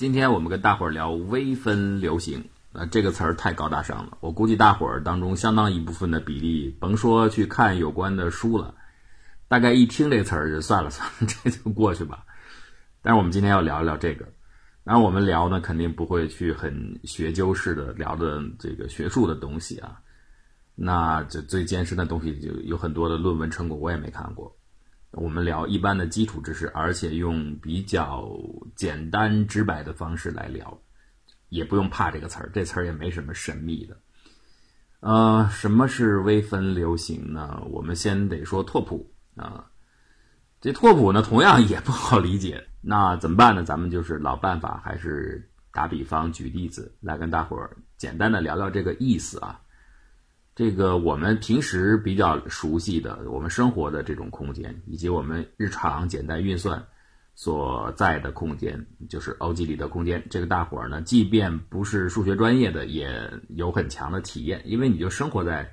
今天我们跟大伙儿聊微分流行，呃，这个词儿太高大上了，我估计大伙儿当中相当一部分的比例，甭说去看有关的书了，大概一听这词儿就算了 算了，这就过去吧。但是我们今天要聊一聊这个，当然我们聊呢，肯定不会去很学究式的聊的这个学术的东西啊，那这最艰深的东西就有很多的论文成果我也没看过。我们聊一般的基础知识，而且用比较简单直白的方式来聊，也不用怕这个词儿，这词儿也没什么神秘的。呃，什么是微分流行呢？我们先得说拓扑啊，这拓扑呢同样也不好理解，那怎么办呢？咱们就是老办法，还是打比方举例子来跟大伙儿简单的聊聊这个意思啊。这个我们平时比较熟悉的，我们生活的这种空间，以及我们日常简单运算所在的空间，就是欧几里得空间。这个大伙儿呢，即便不是数学专业的，也有很强的体验，因为你就生活在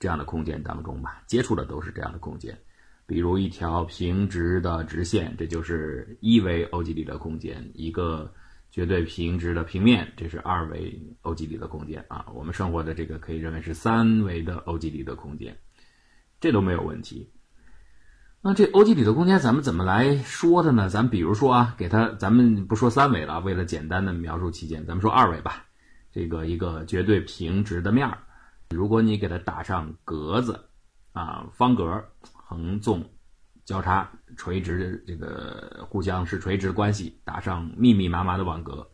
这样的空间当中吧，接触的都是这样的空间。比如一条平直的直线，这就是一维欧几里得空间，一个。绝对平直的平面，这是二维欧几里得空间啊。我们生活的这个可以认为是三维的欧几里得空间，这都没有问题。那这欧几里得空间咱们怎么来说的呢？咱比如说啊，给它咱们不说三维了，为了简单的描述期间，咱们说二维吧。这个一个绝对平直的面儿，如果你给它打上格子啊，方格、横纵。交叉垂直，这个互相是垂直关系，打上密密麻麻的网格。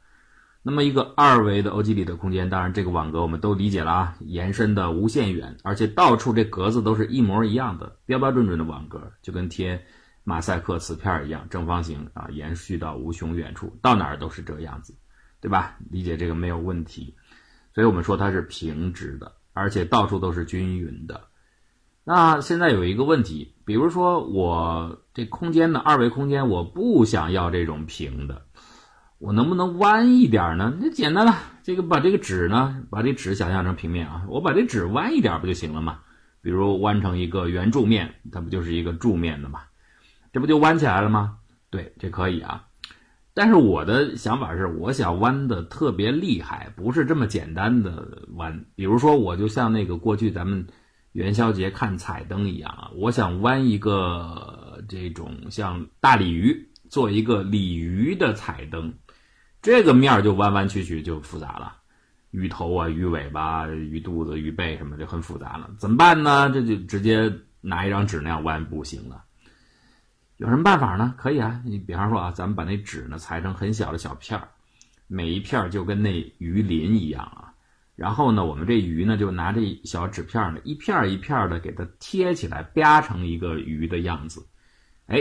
那么一个二维的欧几里得空间，当然这个网格我们都理解了啊，延伸的无限远，而且到处这格子都是一模一样的，标标准准的网格，就跟贴马赛克瓷片一样，正方形啊，延续到无穷远处，到哪儿都是这样子，对吧？理解这个没有问题。所以我们说它是平直的，而且到处都是均匀的。那现在有一个问题，比如说我这空间的二维空间，我不想要这种平的，我能不能弯一点呢？那简单了，这个把这个纸呢，把这纸想象成平面啊，我把这纸弯一点不就行了吗？比如弯成一个圆柱面，它不就是一个柱面的吗？这不就弯起来了吗？对，这可以啊。但是我的想法是，我想弯的特别厉害，不是这么简单的弯。比如说，我就像那个过去咱们。元宵节看彩灯一样啊！我想弯一个这种像大鲤鱼，做一个鲤鱼的彩灯，这个面就弯弯曲曲就复杂了，鱼头啊、鱼尾巴、鱼肚子、鱼背什么就很复杂了。怎么办呢？这就直接拿一张纸那样弯不行了。有什么办法呢？可以啊，你比方说啊，咱们把那纸呢裁成很小的小片儿，每一片就跟那鱼鳞一样啊。然后呢，我们这鱼呢，就拿这小纸片呢，一片一片的给它贴起来，吧成一个鱼的样子，哎，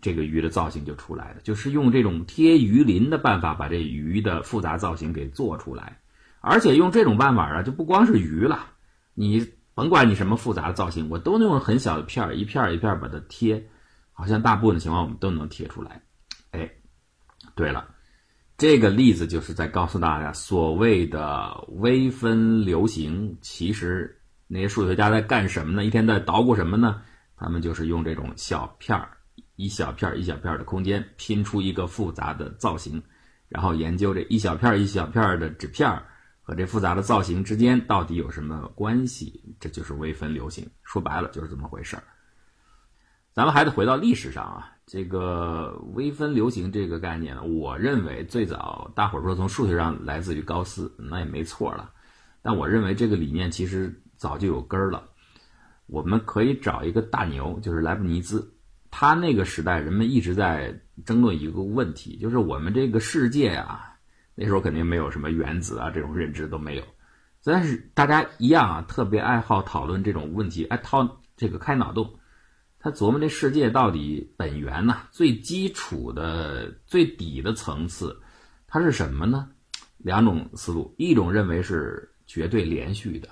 这个鱼的造型就出来了。就是用这种贴鱼鳞的办法，把这鱼的复杂造型给做出来。而且用这种办法啊，就不光是鱼了，你甭管你什么复杂的造型，我都能用很小的片儿，一片一片把它贴，好像大部分的情况我们都能贴出来。哎，对了。这个例子就是在告诉大家，所谓的微分流行，其实那些数学家在干什么呢？一天在捣鼓什么呢？他们就是用这种小片儿，一小片儿一小片儿的空间拼出一个复杂的造型，然后研究这一小片儿一小片儿的纸片和这复杂的造型之间到底有什么关系？这就是微分流行。说白了就是这么回事儿。咱们还得回到历史上啊。这个微分流行这个概念，我认为最早大伙儿说从数学上来自于高斯，那也没错了。但我认为这个理念其实早就有根儿了。我们可以找一个大牛，就是莱布尼兹。他那个时代人们一直在争论一个问题，就是我们这个世界啊，那时候肯定没有什么原子啊这种认知都没有，但是大家一样啊，特别爱好讨论这种问题，爱掏这个开脑洞。他琢磨这世界到底本源呢？最基础的、最底的层次，它是什么呢？两种思路，一种认为是绝对连续的，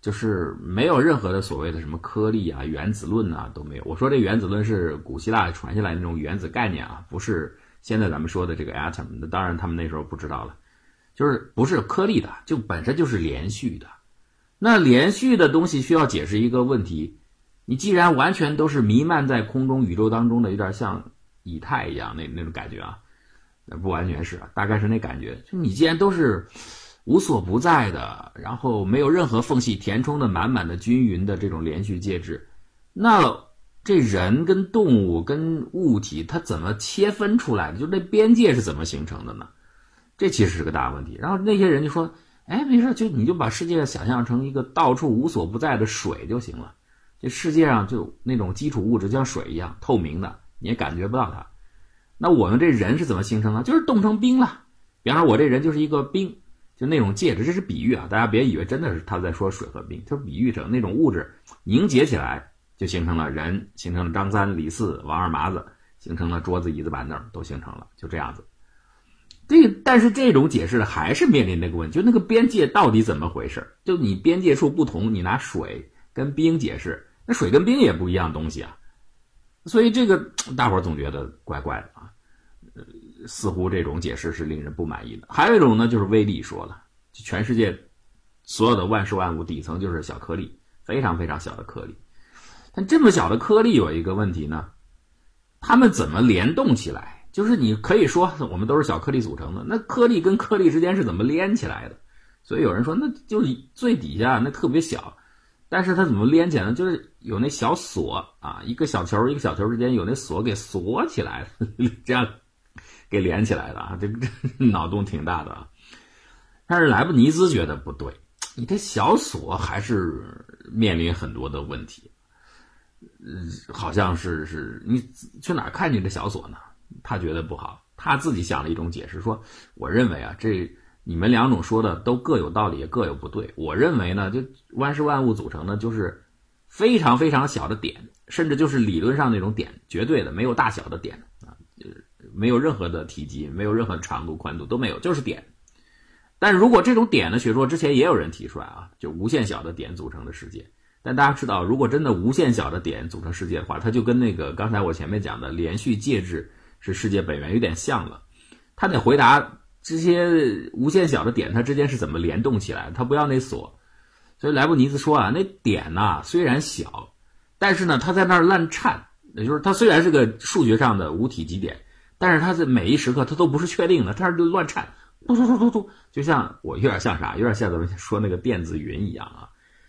就是没有任何的所谓的什么颗粒啊、原子论啊都没有。我说这原子论是古希腊传下来那种原子概念啊，不是现在咱们说的这个 atom。那当然他们那时候不知道了，就是不是颗粒的，就本身就是连续的。那连续的东西需要解释一个问题。你既然完全都是弥漫在空中宇宙当中的，有点像以太一样那那种感觉啊，那不完全是，大概是那感觉。就你既然都是无所不在的，然后没有任何缝隙填充的满满的均匀的这种连续介质，那这人跟动物跟物体它怎么切分出来的？就那边界是怎么形成的呢？这其实是个大问题。然后那些人就说：“哎，没事，就你就把世界想象成一个到处无所不在的水就行了。这世界上就那种基础物质，就像水一样透明的，你也感觉不到它。那我们这人是怎么形成的？就是冻成冰了。比方说，我这人就是一个冰，就那种介质，这是比喻啊，大家别以为真的是他在说水和冰，就是比喻成那种物质凝结起来，就形成了人，形成了张三李四王二麻子，形成了桌子椅子板凳，都形成了，就这样子。这但是这种解释呢，还是面临那个问题，就那个边界到底怎么回事？就你边界处不同，你拿水跟冰解释，那水跟冰也不一样东西啊，所以这个大伙儿总觉得怪怪的啊，呃，似乎这种解释是令人不满意的。还有一种呢，就是威力说了，全世界所有的万事万物底层就是小颗粒，非常非常小的颗粒，但这么小的颗粒有一个问题呢，它们怎么联动起来？就是你可以说我们都是小颗粒组成的，那颗粒跟颗粒之间是怎么连起来的？所以有人说，那就是最底下那特别小，但是它怎么连起来呢？就是有那小锁啊，一个小球一个小球之间有那锁给锁起来 这样给连起来的啊，这这脑洞挺大的啊。但是莱布尼兹觉得不对，你这小锁还是面临很多的问题，嗯，好像是是你去哪看见这小锁呢？他觉得不好，他自己想了一种解释，说：“我认为啊，这你们两种说的都各有道理，各有不对。我认为呢，就万事万物组成的，就是非常非常小的点，甚至就是理论上那种点，绝对的没有大小的点啊，没有任何的体积，没有任何长度、宽度都没有，就是点。但如果这种点的学说之前也有人提出来啊，就无限小的点组成的世界。但大家知道，如果真的无限小的点组成世界的话，它就跟那个刚才我前面讲的连续介质。”是世界本源有点像了，他得回答这些无限小的点，它之间是怎么联动起来？它不要那锁，所以莱布尼兹说啊，那点呐虽然小，但是呢，它在那儿乱颤，也就是它虽然是个数学上的无体积点，但是它在每一时刻它都不是确定的，它是乱颤，嘟嘟嘟嘟嘟，就像我有点像啥？有点像咱们说那个电子云一样啊，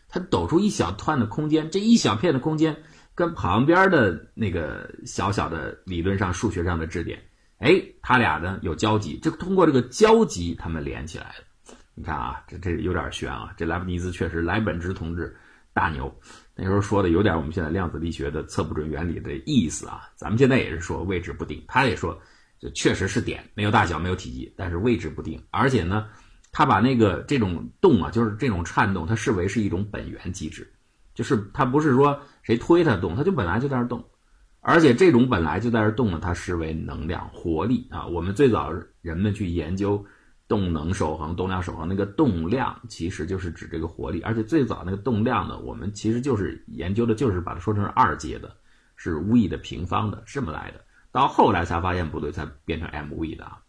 它抖出一小团的空间，这一小片的空间。跟旁边的那个小小的理论上、数学上的质点，哎，它俩呢有交集，这通过这个交集，它们连起来了。你看啊，这这有点悬啊。这莱布尼兹确实莱本支同志大牛，那时候说的有点我们现在量子力学的测不准原理的意思啊。咱们现在也是说位置不定，他也说这确实是点，没有大小，没有体积，但是位置不定。而且呢，他把那个这种动啊，就是这种颤动，他视为是一种本源机制。就是它不是说谁推它动，它就本来就在那动，而且这种本来就在这动呢，它视为能量活力啊。我们最早人们去研究动能守恒、动量守恒，那个动量其实就是指这个活力，而且最早那个动量呢，我们其实就是研究的就是把它说成二阶的，是 v 的平方的这么来的。到后来才发现不对，才变成 mv 的啊。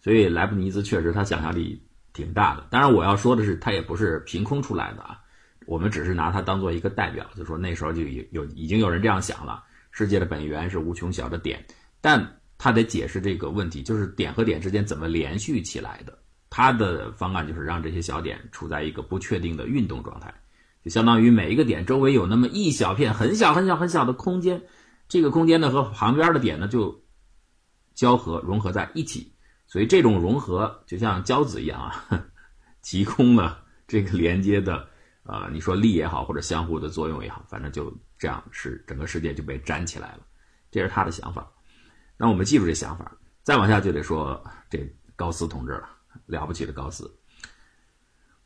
所以莱布尼兹确实他想象力挺大的，当然我要说的是，他也不是凭空出来的啊。我们只是拿它当做一个代表，就说那时候就有有已经有人这样想了，世界的本源是无穷小的点，但他得解释这个问题，就是点和点之间怎么连续起来的。他的方案就是让这些小点处在一个不确定的运动状态，就相当于每一个点周围有那么一小片很小很小很小的空间，这个空间呢和旁边的点呢就交合融合在一起，所以这种融合就像胶子一样啊，极空了这个连接的。啊，你说力也好，或者相互的作用也好，反正就这样，是整个世界就被粘起来了。这是他的想法。那我们记住这想法，再往下就得说这高斯同志了，了不起的高斯。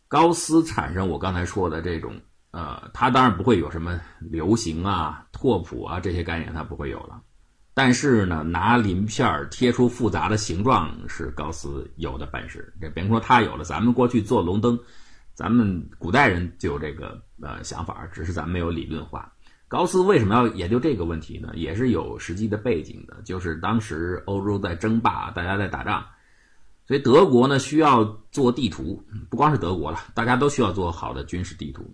高斯产生我刚才说的这种，呃，他当然不会有什么流行啊、拓扑啊这些概念，他不会有了。但是呢，拿鳞片贴出复杂的形状是高斯有的本事。这别说他有了，咱们过去做龙灯。咱们古代人就有这个呃想法，只是咱们没有理论化。高斯为什么要研究这个问题呢？也是有实际的背景的，就是当时欧洲在争霸，大家在打仗，所以德国呢需要做地图，不光是德国了，大家都需要做好的军事地图。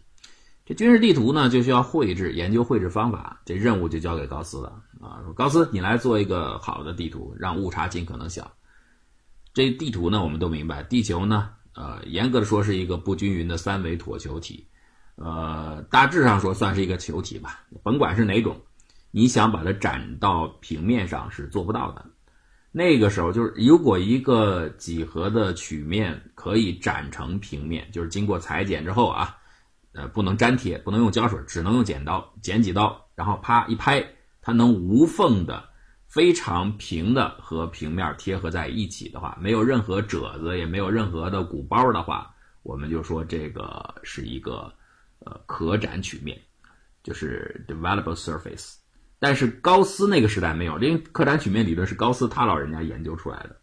这军事地图呢就需要绘制，研究绘制方法，这任务就交给高斯了啊。高斯，你来做一个好的地图，让误差尽可能小。这地图呢，我们都明白，地球呢，呃，严格的说是一个不均匀的三维椭球体，呃，大致上说算是一个球体吧。甭管是哪种，你想把它展到平面上是做不到的。那个时候就是，如果一个几何的曲面可以展成平面，就是经过裁剪之后啊，呃，不能粘贴，不能用胶水，只能用剪刀剪几刀，然后啪一拍，它能无缝的。非常平的和平面贴合在一起的话，没有任何褶子，也没有任何的鼓包的话，我们就说这个是一个可展曲面，就是 developable surface。但是高斯那个时代没有，因为可展曲面理论是高斯他老人家研究出来的。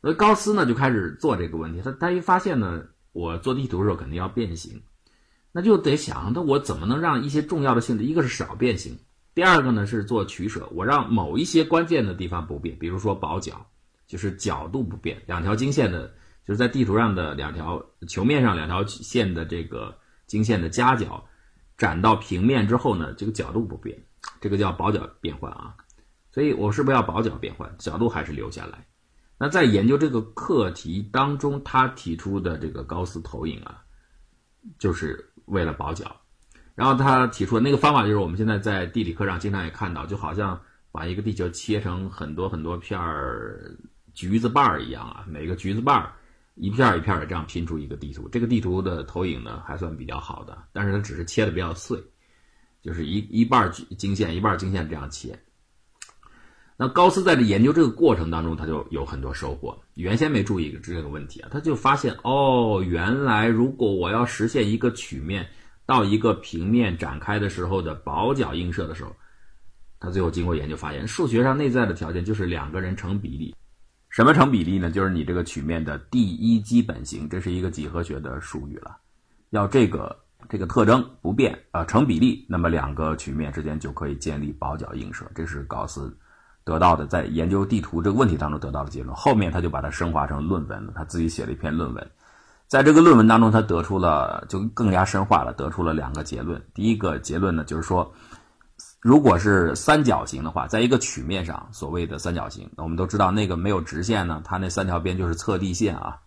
那高斯呢就开始做这个问题，他他一发现呢，我做地图的时候肯定要变形，那就得想，那我怎么能让一些重要的性质，一个是少变形。第二个呢是做取舍，我让某一些关键的地方不变，比如说保角，就是角度不变，两条经线的，就是在地图上的两条球面上两条线的这个经线的夹角，展到平面之后呢，这个角度不变，这个叫保角变换啊。所以我是不是要保角变换，角度还是留下来？那在研究这个课题当中，他提出的这个高斯投影啊，就是为了保角。然后他提出的那个方法就是我们现在在地理课上经常也看到，就好像把一个地球切成很多很多片儿橘子瓣儿一样啊，每个橘子瓣儿一片一片的这样拼出一个地图。这个地图的投影呢还算比较好的，但是它只是切的比较碎，就是一一半经线一半经线这样切。那高斯在这研究这个过程当中，他就有很多收获。原先没注意这个问题啊，他就发现哦，原来如果我要实现一个曲面。到一个平面展开的时候的保角映射的时候，他最后经过研究发现，数学上内在的条件就是两个人成比例。什么成比例呢？就是你这个曲面的第一基本型，这是一个几何学的术语了。要这个这个特征不变啊，成比例，那么两个曲面之间就可以建立保角映射。这是高斯得到的，在研究地图这个问题当中得到的结论。后面他就把它升华成论文了，他自己写了一篇论文。在这个论文当中，他得出了就更加深化了，得出了两个结论。第一个结论呢，就是说，如果是三角形的话，在一个曲面上，所谓的三角形，那我们都知道，那个没有直线呢，它那三条边就是测地线啊。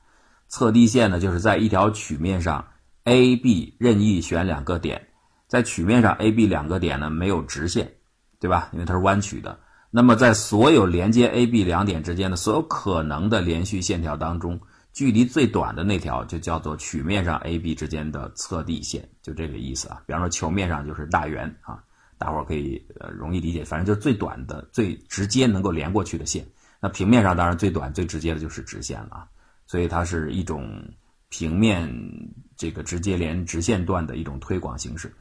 测地线呢，就是在一条曲面上，A、B 任意选两个点，在曲面上 A、B 两个点呢没有直线，对吧？因为它是弯曲的。那么在所有连接 A、B 两点之间的所有可能的连续线条当中。距离最短的那条就叫做曲面上 A、B 之间的测地线，就这个意思啊。比方说球面上就是大圆啊，大伙儿可以呃容易理解，反正就是最短的、最直接能够连过去的线。那平面上当然最短、最直接的就是直线了啊。所以它是一种平面这个直接连直线段的一种推广形式。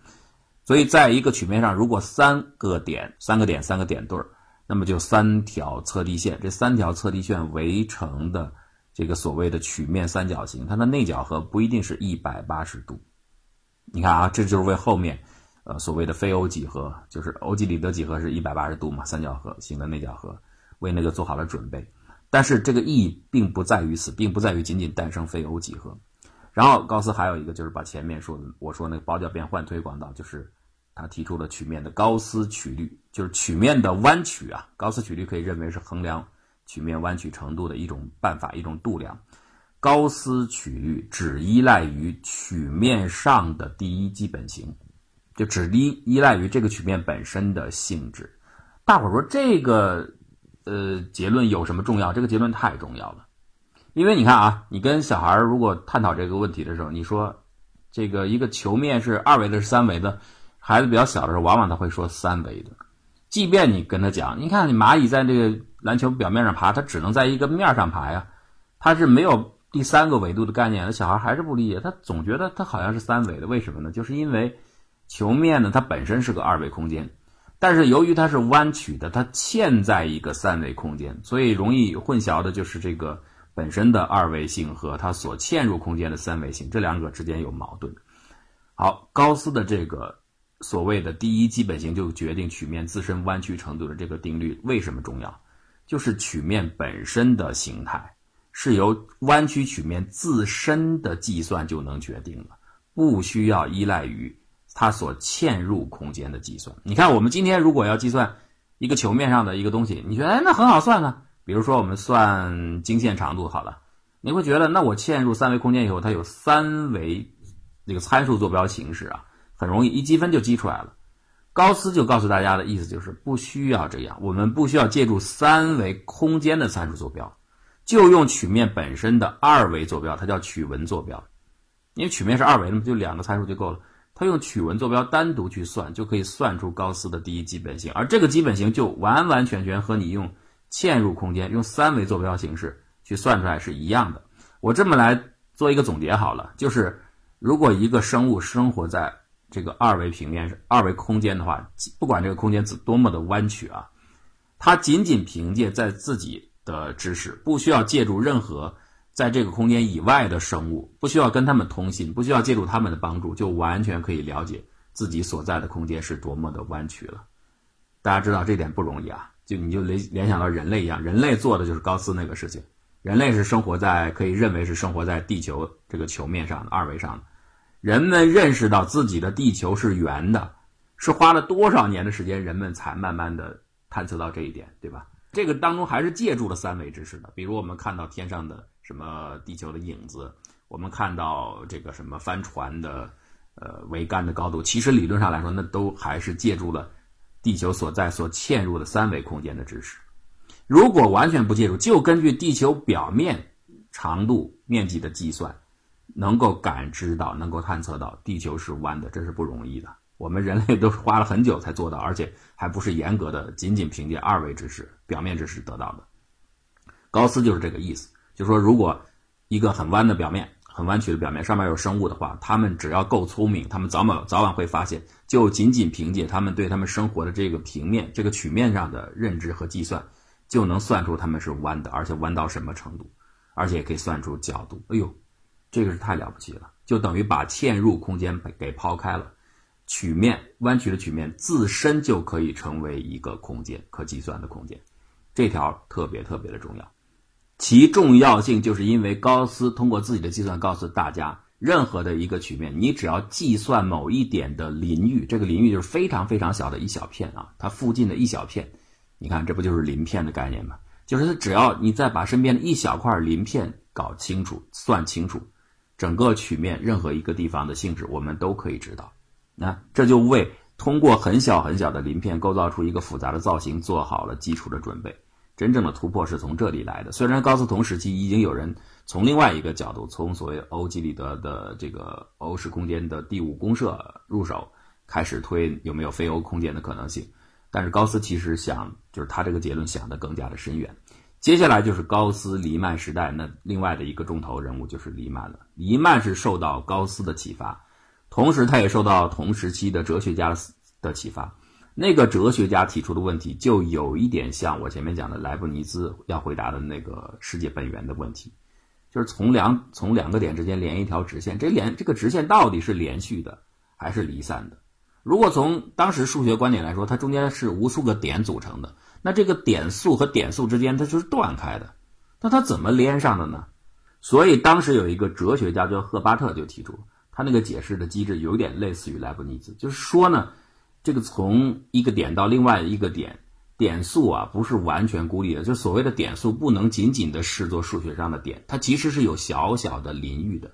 所以在一个曲面上，如果三个点、三个点、三个点对儿，那么就三条测地线，这三条测地线围成的。这个所谓的曲面三角形，它的内角和不一定是一百八十度。你看啊，这就是为后面，呃，所谓的非欧几何，就是欧几里得几何是一百八十度嘛，三角和形的内角和，为那个做好了准备。但是这个意义并不在于此，并不在于仅仅诞生非欧几何。然后高斯还有一个就是把前面说的我说那个包角变换推广到，就是他提出了曲面的高斯曲率，就是曲面的弯曲啊。高斯曲率可以认为是衡量。曲面弯曲程度的一种办法，一种度量。高斯曲率只依赖于曲面上的第一基本型，就只依依赖于这个曲面本身的性质。大伙儿说这个呃结论有什么重要？这个结论太重要了，因为你看啊，你跟小孩如果探讨这个问题的时候，你说这个一个球面是二维的，是三维的，孩子比较小的时候，往往他会说三维的。即便你跟他讲，你看你蚂蚁在这个篮球表面上爬，它只能在一个面上爬呀，它是没有第三个维度的概念。那小孩还是不理解，他总觉得他好像是三维的，为什么呢？就是因为球面呢，它本身是个二维空间，但是由于它是弯曲的，它嵌在一个三维空间，所以容易混淆的就是这个本身的二维性和它所嵌入空间的三维性，这两者之间有矛盾。好，高斯的这个。所谓的第一基本型就决定曲面自身弯曲程度的这个定律为什么重要？就是曲面本身的形态是由弯曲曲面自身的计算就能决定了，不需要依赖于它所嵌入空间的计算。你看，我们今天如果要计算一个球面上的一个东西，你觉得哎，那很好算呢？比如说我们算经线长度好了，你会觉得那我嵌入三维空间以后，它有三维这个参数坐标形式啊，很容易一积分就积出来了。高斯就告诉大家的意思就是不需要这样，我们不需要借助三维空间的参数坐标，就用曲面本身的二维坐标，它叫曲纹坐标。因为曲面是二维的嘛，就两个参数就够了。他用曲纹坐标单独去算，就可以算出高斯的第一基本型，而这个基本型就完完全全和你用嵌入空间、用三维坐标形式去算出来是一样的。我这么来做一个总结好了，就是如果一个生物生活在这个二维平面、二维空间的话，不管这个空间是多么的弯曲啊，它仅仅凭借在自己的知识，不需要借助任何。在这个空间以外的生物，不需要跟他们通信，不需要借助他们的帮助，就完全可以了解自己所在的空间是多么的弯曲了。大家知道这点不容易啊，就你就联联想到人类一样，人类做的就是高斯那个事情。人类是生活在可以认为是生活在地球这个球面上的二维上的，人们认识到自己的地球是圆的，是花了多少年的时间，人们才慢慢的探测到这一点，对吧？这个当中还是借助了三维知识的，比如我们看到天上的。什么地球的影子？我们看到这个什么帆船的，呃，桅杆的高度，其实理论上来说，那都还是借助了地球所在所嵌入的三维空间的知识。如果完全不介入，就根据地球表面长度面积的计算，能够感知到、能够探测到地球是弯的，这是不容易的。我们人类都是花了很久才做到，而且还不是严格的，仅仅凭借二维知识、表面知识得到的。高斯就是这个意思。就说，如果一个很弯的表面、很弯曲的表面上面有生物的话，他们只要够聪明，他们早晚早晚会发现，就仅仅凭借他们对他们生活的这个平面、这个曲面上的认知和计算，就能算出他们是弯的，而且弯到什么程度，而且可以算出角度。哎呦，这个是太了不起了，就等于把嵌入空间给抛开了，曲面弯曲的曲面自身就可以成为一个空间，可计算的空间，这条特别特别的重要。其重要性就是因为高斯通过自己的计算告诉大家，任何的一个曲面，你只要计算某一点的邻域，这个邻域就是非常非常小的一小片啊，它附近的一小片，你看这不就是鳞片的概念吗？就是只要你再把身边的一小块鳞片搞清楚、算清楚，整个曲面任何一个地方的性质，我们都可以知道。那这就为通过很小很小的鳞片构造出一个复杂的造型做好了基础的准备。真正的突破是从这里来的。虽然高斯同时期已经有人从另外一个角度，从所谓欧几里得的这个欧式空间的第五公设入手，开始推有没有非欧空间的可能性，但是高斯其实想，就是他这个结论想的更加的深远。接下来就是高斯黎曼时代，那另外的一个重头人物就是黎曼了。黎曼是受到高斯的启发，同时他也受到同时期的哲学家的启发。那个哲学家提出的问题，就有一点像我前面讲的莱布尼兹要回答的那个世界本源的问题，就是从两从两个点之间连一条直线，这连这个直线到底是连续的还是离散的？如果从当时数学观点来说，它中间是无数个点组成的，那这个点数和点数之间它就是断开的，那它怎么连上的呢？所以当时有一个哲学家叫赫巴特就提出，他那个解释的机制有点类似于莱布尼兹，就是说呢。这个从一个点到另外一个点，点数啊不是完全孤立的，就所谓的点数不能仅仅的视作数学上的点，它其实是有小小的邻域的，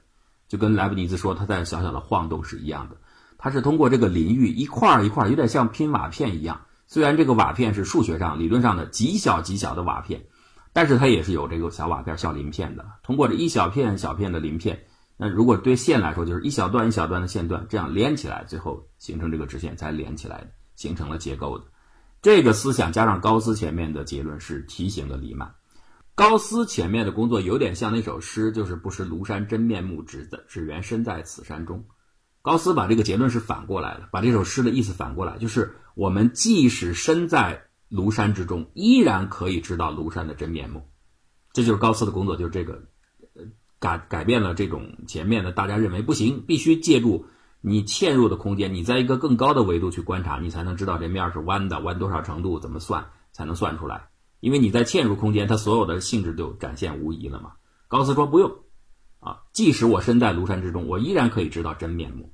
就跟莱布尼兹说它在小小的晃动是一样的，它是通过这个邻域一块一块，有点像拼瓦片一样，虽然这个瓦片是数学上理论上的极小极小的瓦片，但是它也是有这个小瓦片、小鳞片的，通过这一小片小片的鳞片。那如果对线来说，就是一小段一小段的线段，这样连起来，最后形成这个直线才连起来，形成了结构的。这个思想加上高斯前面的结论是提醒了黎曼。高斯前面的工作有点像那首诗，就是“不识庐山真面目，只在只缘身在此山中”。高斯把这个结论是反过来了，把这首诗的意思反过来，就是我们即使身在庐山之中，依然可以知道庐山的真面目。这就是高斯的工作，就是这个。改改变了这种前面的大家认为不行，必须借助你嵌入的空间，你在一个更高的维度去观察，你才能知道这面是弯的，弯多少程度，怎么算才能算出来？因为你在嵌入空间，它所有的性质就展现无疑了嘛。高斯说不用，啊，即使我身在庐山之中，我依然可以知道真面目。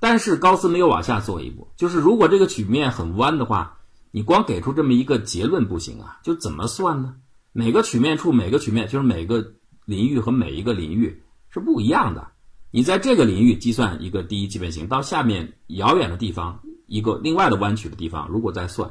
但是高斯没有往下做一步，就是如果这个曲面很弯的话，你光给出这么一个结论不行啊，就怎么算呢？每个曲面处每个曲面就是每个邻域和每一个邻域是不一样的。你在这个领域计算一个第一基本型，到下面遥远的地方一个另外的弯曲的地方，如果再算，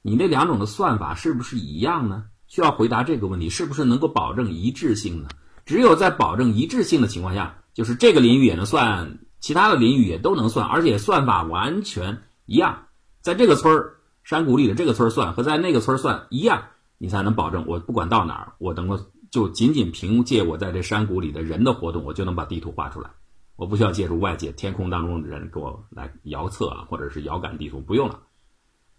你那两种的算法是不是一样呢？需要回答这个问题，是不是能够保证一致性呢？只有在保证一致性的情况下，就是这个领域也能算，其他的领域也都能算，而且算法完全一样，在这个村儿山谷里的这个村算和在那个村算一样，你才能保证我不管到哪儿，我能够就仅仅凭借我在这山谷里的人的活动，我就能把地图画出来。我不需要借助外界天空当中的人给我来遥测啊，或者是遥感地图，不用了。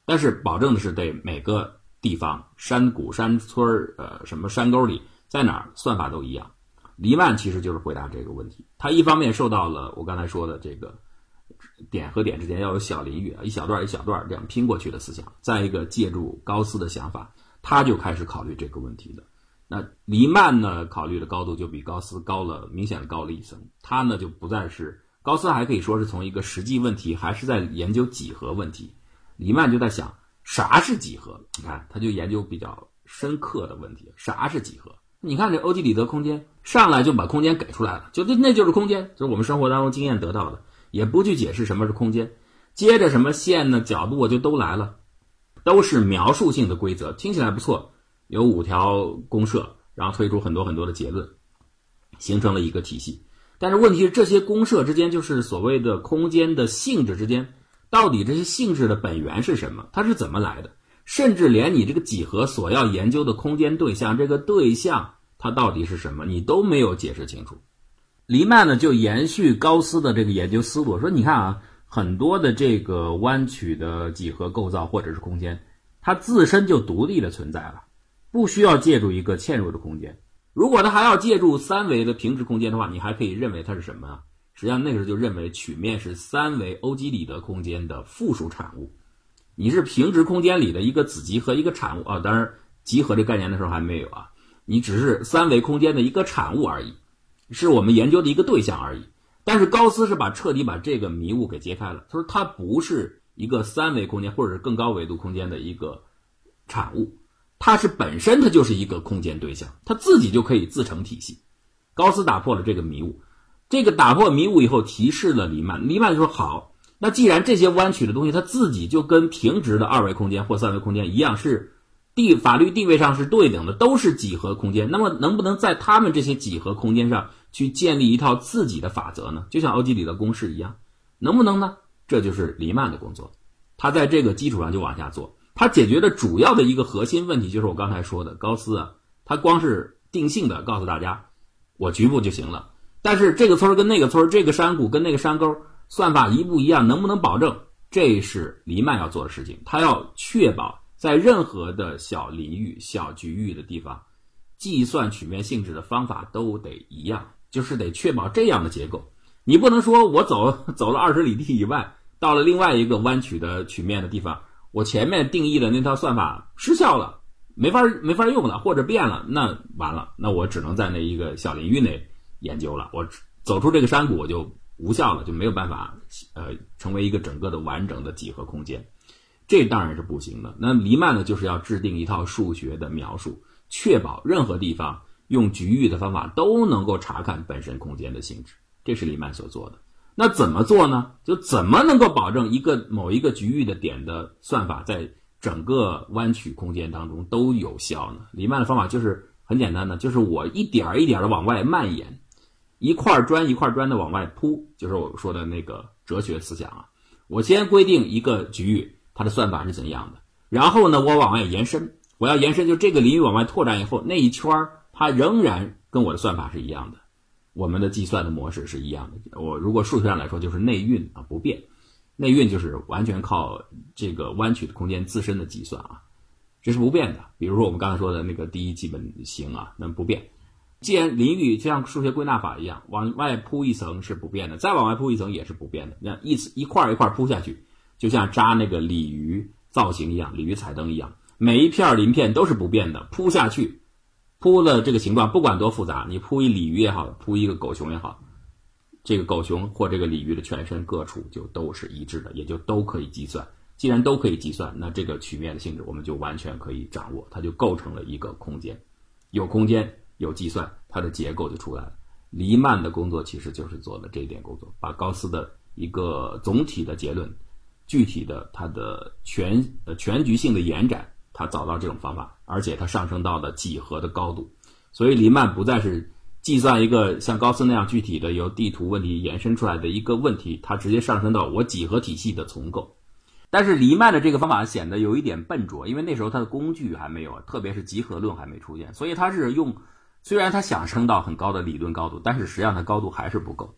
但是保证的是，对每个地方山谷、山村儿、呃什么山沟里，在哪儿算法都一样。黎曼其实就是回答这个问题。他一方面受到了我刚才说的这个点和点之间要有小邻域啊，一小段一小段这样拼过去的思想。再一个，借助高斯的想法，他就开始考虑这个问题的。那黎曼呢？考虑的高度就比高斯高了，明显的高了一层。他呢就不再是高斯，还可以说是从一个实际问题，还是在研究几何问题。黎曼就在想啥是几何？你看，他就研究比较深刻的问题，啥是几何？你看这欧几里得空间，上来就把空间给出来了，就那那就是空间，就是我们生活当中经验得到的，也不去解释什么是空间。接着什么线呢？角度就都来了，都是描述性的规则，听起来不错。有五条公设，然后推出很多很多的结论，形成了一个体系。但是问题是，这些公设之间，就是所谓的空间的性质之间，到底这些性质的本源是什么？它是怎么来的？甚至连你这个几何所要研究的空间对象，这个对象它到底是什么，你都没有解释清楚。黎曼呢，就延续高斯的这个研究思路，说你看啊，很多的这个弯曲的几何构造或者是空间，它自身就独立的存在了。不需要借助一个嵌入的空间。如果它还要借助三维的平直空间的话，你还可以认为它是什么啊？实际上那个时候就认为曲面是三维欧几里得空间的附属产物。你是平直空间里的一个子集合一个产物啊。当然，集合这概念的时候还没有啊。你只是三维空间的一个产物而已，是我们研究的一个对象而已。但是高斯是把彻底把这个迷雾给揭开了。他说它不是一个三维空间或者是更高维度空间的一个产物。它是本身，它就是一个空间对象，它自己就可以自成体系。高斯打破了这个迷雾，这个打破迷雾以后，提示了黎曼。黎曼说：“好，那既然这些弯曲的东西，它自己就跟平直的二维空间或三维空间一样，是地法律地位上是对等的，都是几何空间。那么，能不能在他们这些几何空间上去建立一套自己的法则呢？就像欧几里得公式一样，能不能呢？这就是黎曼的工作，他在这个基础上就往下做。”它解决的主要的一个核心问题，就是我刚才说的高斯啊，他光是定性的告诉大家，我局部就行了。但是这个村儿跟那个村儿，这个山谷跟那个山沟，算法一不一样，能不能保证？这是黎曼要做的事情。他要确保在任何的小领域、小局域的地方，计算曲面性质的方法都得一样，就是得确保这样的结构。你不能说我走 走了二十里地以外，到了另外一个弯曲的曲面的地方。我前面定义的那套算法失效了，没法没法用了，或者变了，那完了，那我只能在那一个小领域内研究了。我走出这个山谷，我就无效了，就没有办法呃成为一个整个的完整的几何空间，这当然是不行的。那黎曼呢，就是要制定一套数学的描述，确保任何地方用局域的方法都能够查看本身空间的性质，这是黎曼所做的。那怎么做呢？就怎么能够保证一个某一个局域的点的算法在整个弯曲空间当中都有效呢？黎曼的方法就是很简单的，就是我一点儿一点儿的往外蔓延，一块砖一块砖的往外铺，就是我说的那个哲学思想啊。我先规定一个局域它的算法是怎样的，然后呢，我往外延伸，我要延伸，就这个领域往外拓展以后，那一圈儿它仍然跟我的算法是一样的。我们的计算的模式是一样的。我如果数学上来说，就是内运啊，不变。内运就是完全靠这个弯曲的空间自身的计算啊，这是不变的。比如说我们刚才说的那个第一基本型啊，那不变。既然领域就像数学归纳法一样，往外铺一层是不变的，再往外铺一层也是不变的。那一一块一块铺下去，就像扎那个鲤鱼造型一样，鲤鱼彩灯一样，每一片鳞片都是不变的，铺下去。铺的这个形状不管多复杂，你铺一鲤鱼也好，铺一个狗熊也好，这个狗熊或这个鲤鱼的全身各处就都是一致的，也就都可以计算。既然都可以计算，那这个曲面的性质我们就完全可以掌握，它就构成了一个空间。有空间，有计算，它的结构就出来了。黎曼的工作其实就是做了这一点工作，把高斯的一个总体的结论，具体的它的全呃全局性的延展，他找到这种方法，而且它上升到了几何的高度，所以黎曼不再是计算一个像高斯那样具体的由地图问题延伸出来的一个问题，它直接上升到我几何体系的重构。但是黎曼的这个方法显得有一点笨拙，因为那时候他的工具还没有，特别是集合论还没出现，所以他是用。虽然他想升到很高的理论高度，但是实际上他高度还是不够，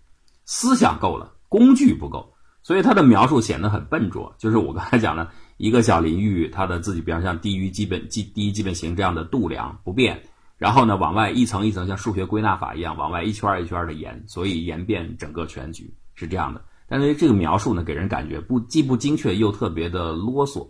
思想够了，工具不够，所以他的描述显得很笨拙。就是我刚才讲的一个小领域，它的自己比方像低于基本基低于基本型这样的度量不变，然后呢往外一层一层像数学归纳法一样往外一圈一圈的延，所以延变整个全局是这样的。但是这个描述呢，给人感觉不既不精确又特别的啰嗦。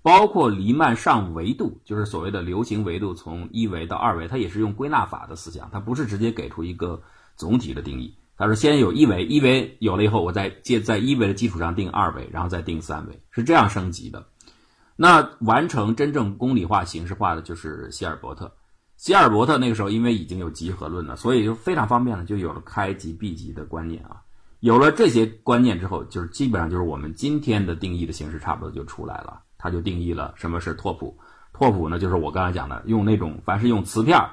包括黎曼上维度，就是所谓的流行维度，从一维到二维，它也是用归纳法的思想，它不是直接给出一个总体的定义。他说先有一维，一维有了以后，我再借在一维的基础上定二维，然后再定三维，是这样升级的。那完成真正公理化、形式化的就是希尔伯特。希尔伯特那个时候因为已经有集合论了，所以就非常方便了，就有了开集闭集的观念啊。有了这些观念之后，就是基本上就是我们今天的定义的形式差不多就出来了。他就定义了什么是拓扑，拓扑呢，就是我刚才讲的，用那种凡是用磁片儿，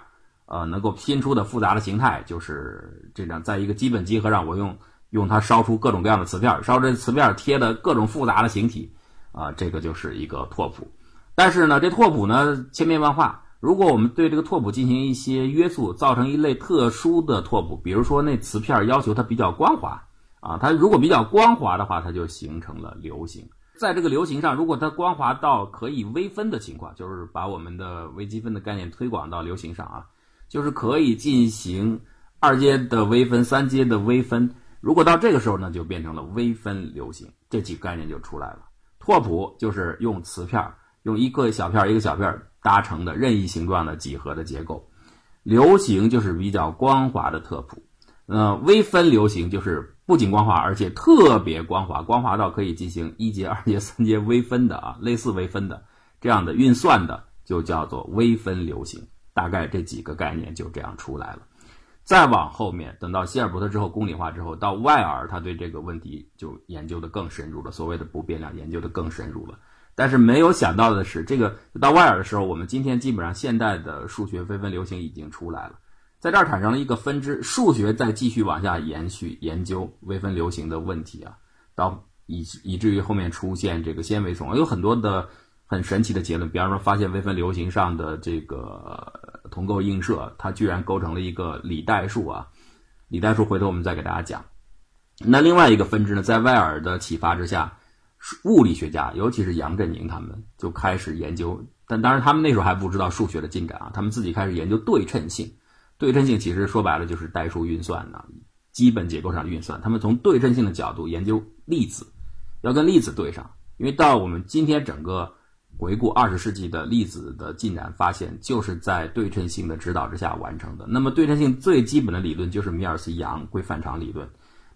呃，能够拼出的复杂的形态，就是这样，在一个基本集合上，我用用它烧出各种各样的磁片，烧这磁片贴的各种复杂的形体，啊，这个就是一个拓扑。但是呢，这拓扑呢千变万化，如果我们对这个拓扑进行一些约束，造成一类特殊的拓扑，比如说那磁片要求它比较光滑，啊，它如果比较光滑的话，它就形成了流形。在这个流行上，如果它光滑到可以微分的情况，就是把我们的微积分的概念推广到流行上啊，就是可以进行二阶的微分、三阶的微分。如果到这个时候呢，就变成了微分流行，这几个概念就出来了。拓扑就是用磁片，用一个小片一个小片搭成的任意形状的几何的结构。流行就是比较光滑的拓扑。呃，微分流行就是不仅光滑，而且特别光滑，光滑到可以进行一阶、二阶、三阶微分的啊，类似微分的这样的运算的，就叫做微分流行。大概这几个概念就这样出来了。再往后面，等到希尔伯特之后，公理化之后，到外尔，他对这个问题就研究的更深入了，所谓的不变量研究的更深入了。但是没有想到的是，这个到外尔的时候，我们今天基本上现代的数学微分流行已经出来了。在这儿产生了一个分支，数学再继续往下延续研究微分流行的问题啊，到以以至于后面出现这个纤维丛，有很多的很神奇的结论。比方说，发现微分流行上的这个同构映射，它居然构成了一个李代数啊。李代数回头我们再给大家讲。那另外一个分支呢，在威尔的启发之下，物理学家，尤其是杨振宁他们就开始研究，但当然他们那时候还不知道数学的进展啊，他们自己开始研究对称性。对称性其实说白了就是代数运算呢基本结构上运算。他们从对称性的角度研究粒子，要跟粒子对上。因为到我们今天整个回顾二十世纪的粒子的进展，发现就是在对称性的指导之下完成的。那么对称性最基本的理论就是米尔斯杨规范场理论。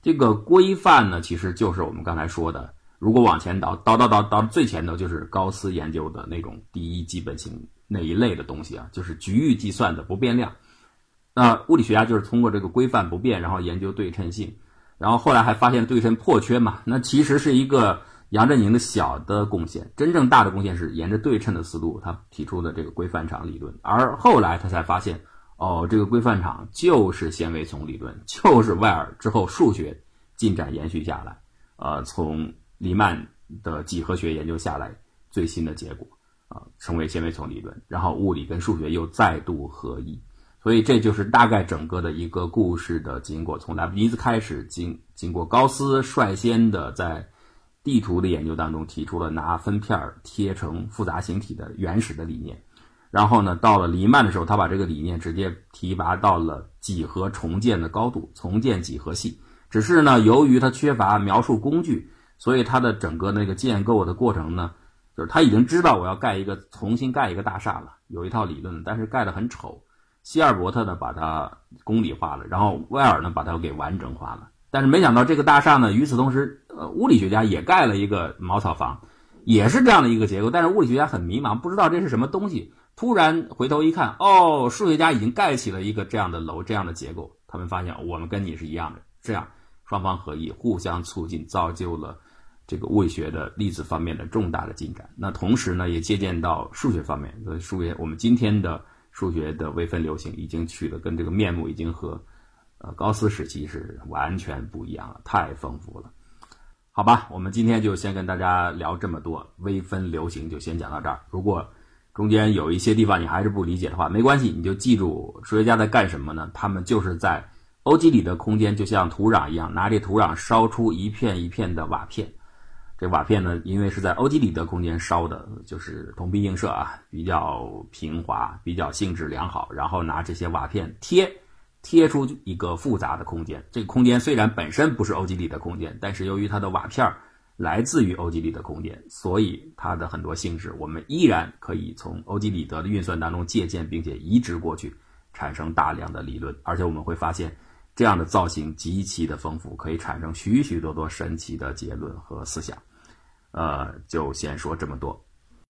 这个规范呢，其实就是我们刚才说的，如果往前倒，倒倒倒倒最前头就是高斯研究的那种第一基本性那一类的东西啊，就是局域计算的不变量。那物理学家就是通过这个规范不变，然后研究对称性，然后后来还发现对称破缺嘛。那其实是一个杨振宁的小的贡献，真正大的贡献是沿着对称的思路，他提出的这个规范场理论。而后来他才发现，哦，这个规范场就是纤维丛理论，就是外尔之后数学进展延续下来，呃，从黎曼的几何学研究下来最新的结果啊，成为纤维丛理论，然后物理跟数学又再度合一。所以这就是大概整个的一个故事的经过，从莱布尼兹开始，经经过高斯率先的在地图的研究当中提出了拿分片贴成复杂形体的原始的理念，然后呢，到了黎曼的时候，他把这个理念直接提拔到了几何重建的高度，重建几何系。只是呢，由于他缺乏描述工具，所以他的整个那个建构的过程呢，就是他已经知道我要盖一个重新盖一个大厦了，有一套理论，但是盖得很丑。希尔伯特呢，把它公理化了，然后威尔呢，把它给完整化了。但是没想到这个大厦呢，与此同时，呃，物理学家也盖了一个茅草房，也是这样的一个结构。但是物理学家很迷茫，不知道这是什么东西。突然回头一看，哦，数学家已经盖起了一个这样的楼，这样的结构。他们发现我们跟你是一样的，这样双方合意，互相促进，造就了这个物理学的粒子方面的重大的进展。那同时呢，也借鉴到数学方面，所以数学我们今天的数学的微分流行已经取得跟这个面目已经和呃高斯时期是完全不一样了，太丰富了。好吧，我们今天就先跟大家聊这么多，微分流行就先讲到这儿。如果中间有一些地方你还是不理解的话，没关系，你就记住数学家在干什么呢？他们就是在欧几里得空间，就像土壤一样，拿这土壤烧出一片一片的瓦片。这瓦片呢，因为是在欧几里得空间烧的，就是同比映射啊，比较平滑，比较性质良好。然后拿这些瓦片贴贴出一个复杂的空间。这个空间虽然本身不是欧几里得空间，但是由于它的瓦片儿。来自于欧几里得空间，所以它的很多性质，我们依然可以从欧几里得的运算当中借鉴，并且移植过去，产生大量的理论。而且我们会发现，这样的造型极其的丰富，可以产生许许多多神奇的结论和思想。呃，就先说这么多。